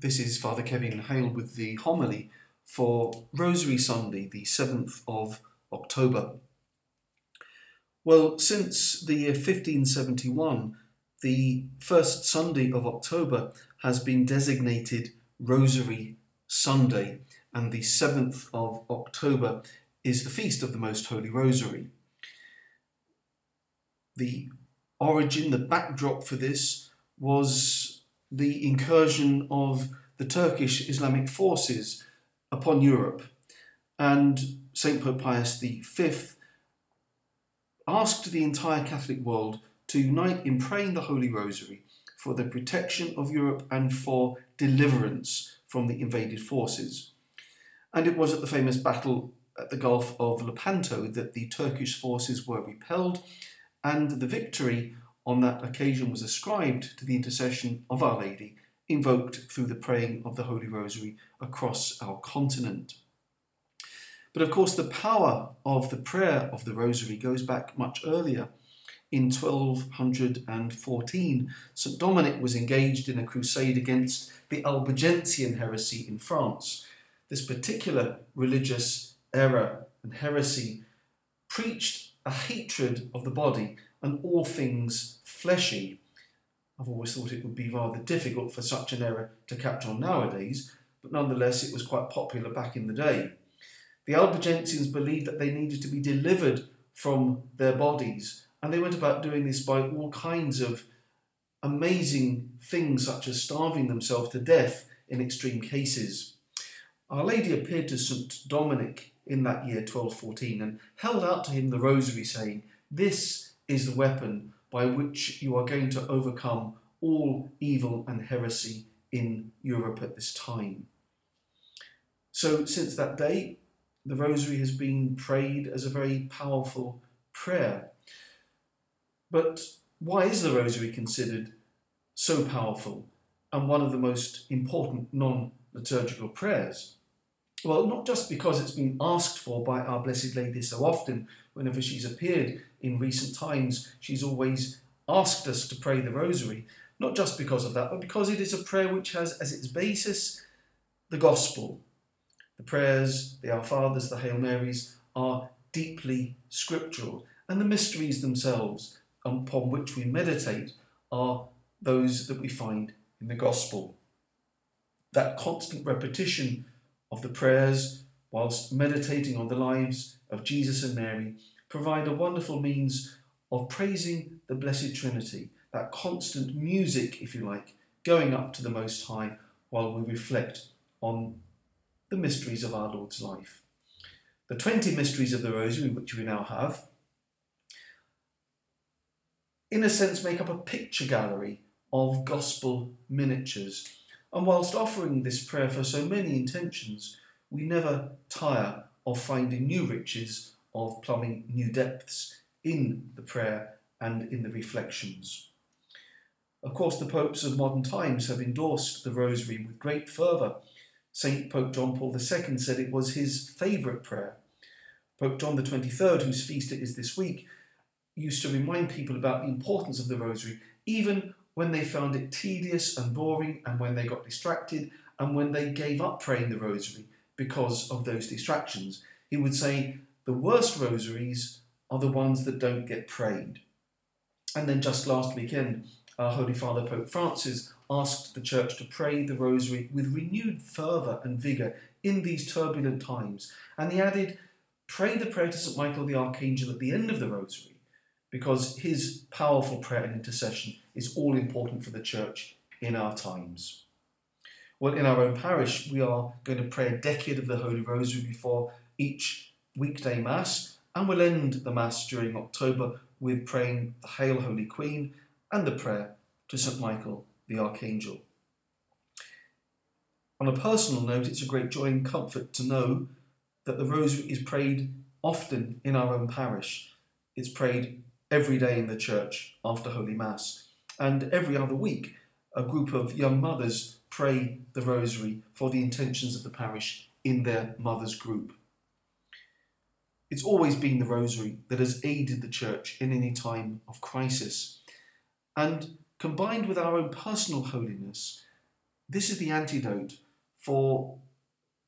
This is Father Kevin Hale with the homily for Rosary Sunday, the 7th of October. Well, since the year 1571, the first Sunday of October has been designated Rosary Sunday, and the 7th of October is the feast of the Most Holy Rosary. The origin, the backdrop for this was the incursion of the Turkish Islamic forces upon Europe. And St. Pope Pius V asked the entire Catholic world to unite in praying the Holy Rosary for the protection of Europe and for deliverance from the invaded forces. And it was at the famous battle at the Gulf of Lepanto that the Turkish forces were repelled, and the victory on that occasion was ascribed to the intercession of Our Lady, invoked through the praying of the Holy Rosary across our continent. But of course, the power of the prayer of the Rosary goes back much earlier. In 1214, St. Dominic was engaged in a crusade against the Albigensian heresy in France. This particular religious error and heresy preached a hatred of the body and all things fleshy. I've always thought it would be rather difficult for such an error to catch on nowadays, but nonetheless it was quite popular back in the day. The Albigensians believed that they needed to be delivered from their bodies, and they went about doing this by all kinds of amazing things, such as starving themselves to death in extreme cases. Our Lady appeared to St. Dominic in that year 1214 and held out to him the rosary, saying, This is the weapon by which you are going to overcome all evil and heresy in Europe at this time. So, since that day, the Rosary has been prayed as a very powerful prayer. But why is the Rosary considered so powerful and one of the most important non liturgical prayers? Well, not just because it's been asked for by Our Blessed Lady so often, whenever she's appeared in recent times, she's always asked us to pray the Rosary. Not just because of that, but because it is a prayer which has as its basis the Gospel, the prayers, the Our Fathers, the Hail Marys are deeply scriptural, and the mysteries themselves upon which we meditate are those that we find in the Gospel. That constant repetition of the prayers whilst meditating on the lives of Jesus and Mary provide a wonderful means of praising the Blessed Trinity, that constant music, if you like, going up to the Most High while we reflect on the mysteries of our Lord's life. The 20 mysteries of the Rosary, which we now have, in a sense make up a picture gallery of gospel miniatures. And whilst offering this prayer for so many intentions, we never tire of finding new riches, of plumbing new depths in the prayer and in the reflections. Of course, the popes of modern times have endorsed the Rosary with great fervour St. Pope John Paul II said it was his favourite prayer. Pope John 23rd, whose feast it is this week, used to remind people about the importance of the Rosary, even when they found it tedious and boring, and when they got distracted, and when they gave up praying the Rosary because of those distractions. He would say, The worst rosaries are the ones that don't get prayed. And then just last weekend, our Holy Father Pope Francis asked the Church to pray the Rosary with renewed fervour and vigour in these turbulent times. And he added, Pray the prayer to St. Michael the Archangel at the end of the Rosary, because his powerful prayer and intercession is all important for the Church in our times. Well, in our own parish, we are going to pray a decade of the Holy Rosary before each weekday Mass, and we'll end the Mass during October with praying the Hail Holy Queen and the prayer to St. Michael the Archangel. On a personal note, it's a great joy and comfort to know that the Rosary is prayed often in our own parish. It's prayed every day in the church after Holy Mass. And every other week, a group of young mothers pray the Rosary for the intentions of the parish in their mothers' group. It's always been the Rosary that has aided the church in any time of crisis. And combined with our own personal holiness, this is the antidote for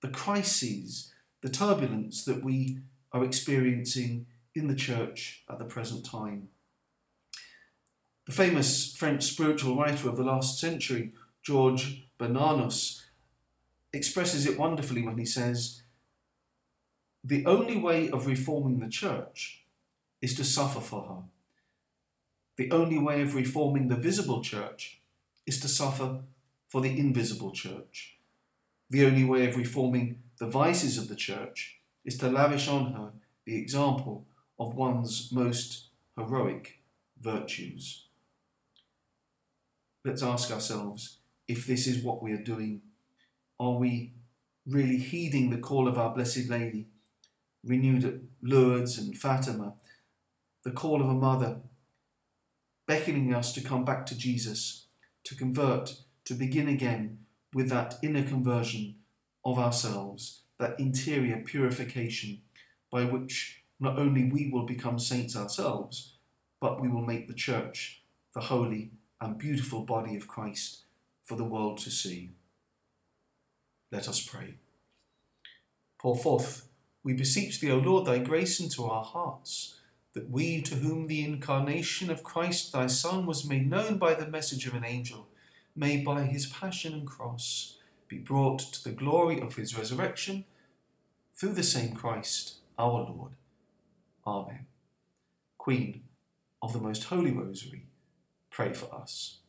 the crises, the turbulence that we are experiencing in the church at the present time. The famous French spiritual writer of the last century, Georges Bernanos, expresses it wonderfully when he says, The only way of reforming the church is to suffer for her. The only way of reforming the visible church is to suffer for the invisible church. The only way of reforming the vices of the church is to lavish on her the example of one's most heroic virtues. Let's ask ourselves if this is what we are doing. Are we really heeding the call of our Blessed Lady, renewed at Lourdes and Fatima, the call of a mother, beckoning us to come back to Jesus, to convert, to begin again with that inner conversion of ourselves, that interior purification by which not only we will become saints ourselves, but we will make the church the holy and beautiful body of Christ for the world to see. Let us pray. Pour forth, we beseech thee, O Lord, thy grace into our hearts, that we, to whom the incarnation of Christ thy Son was made known by the message of an angel, may by his passion and cross be brought to the glory of his resurrection through the same Christ our Lord. Amen. Queen of the Most Holy Rosary, pray for us.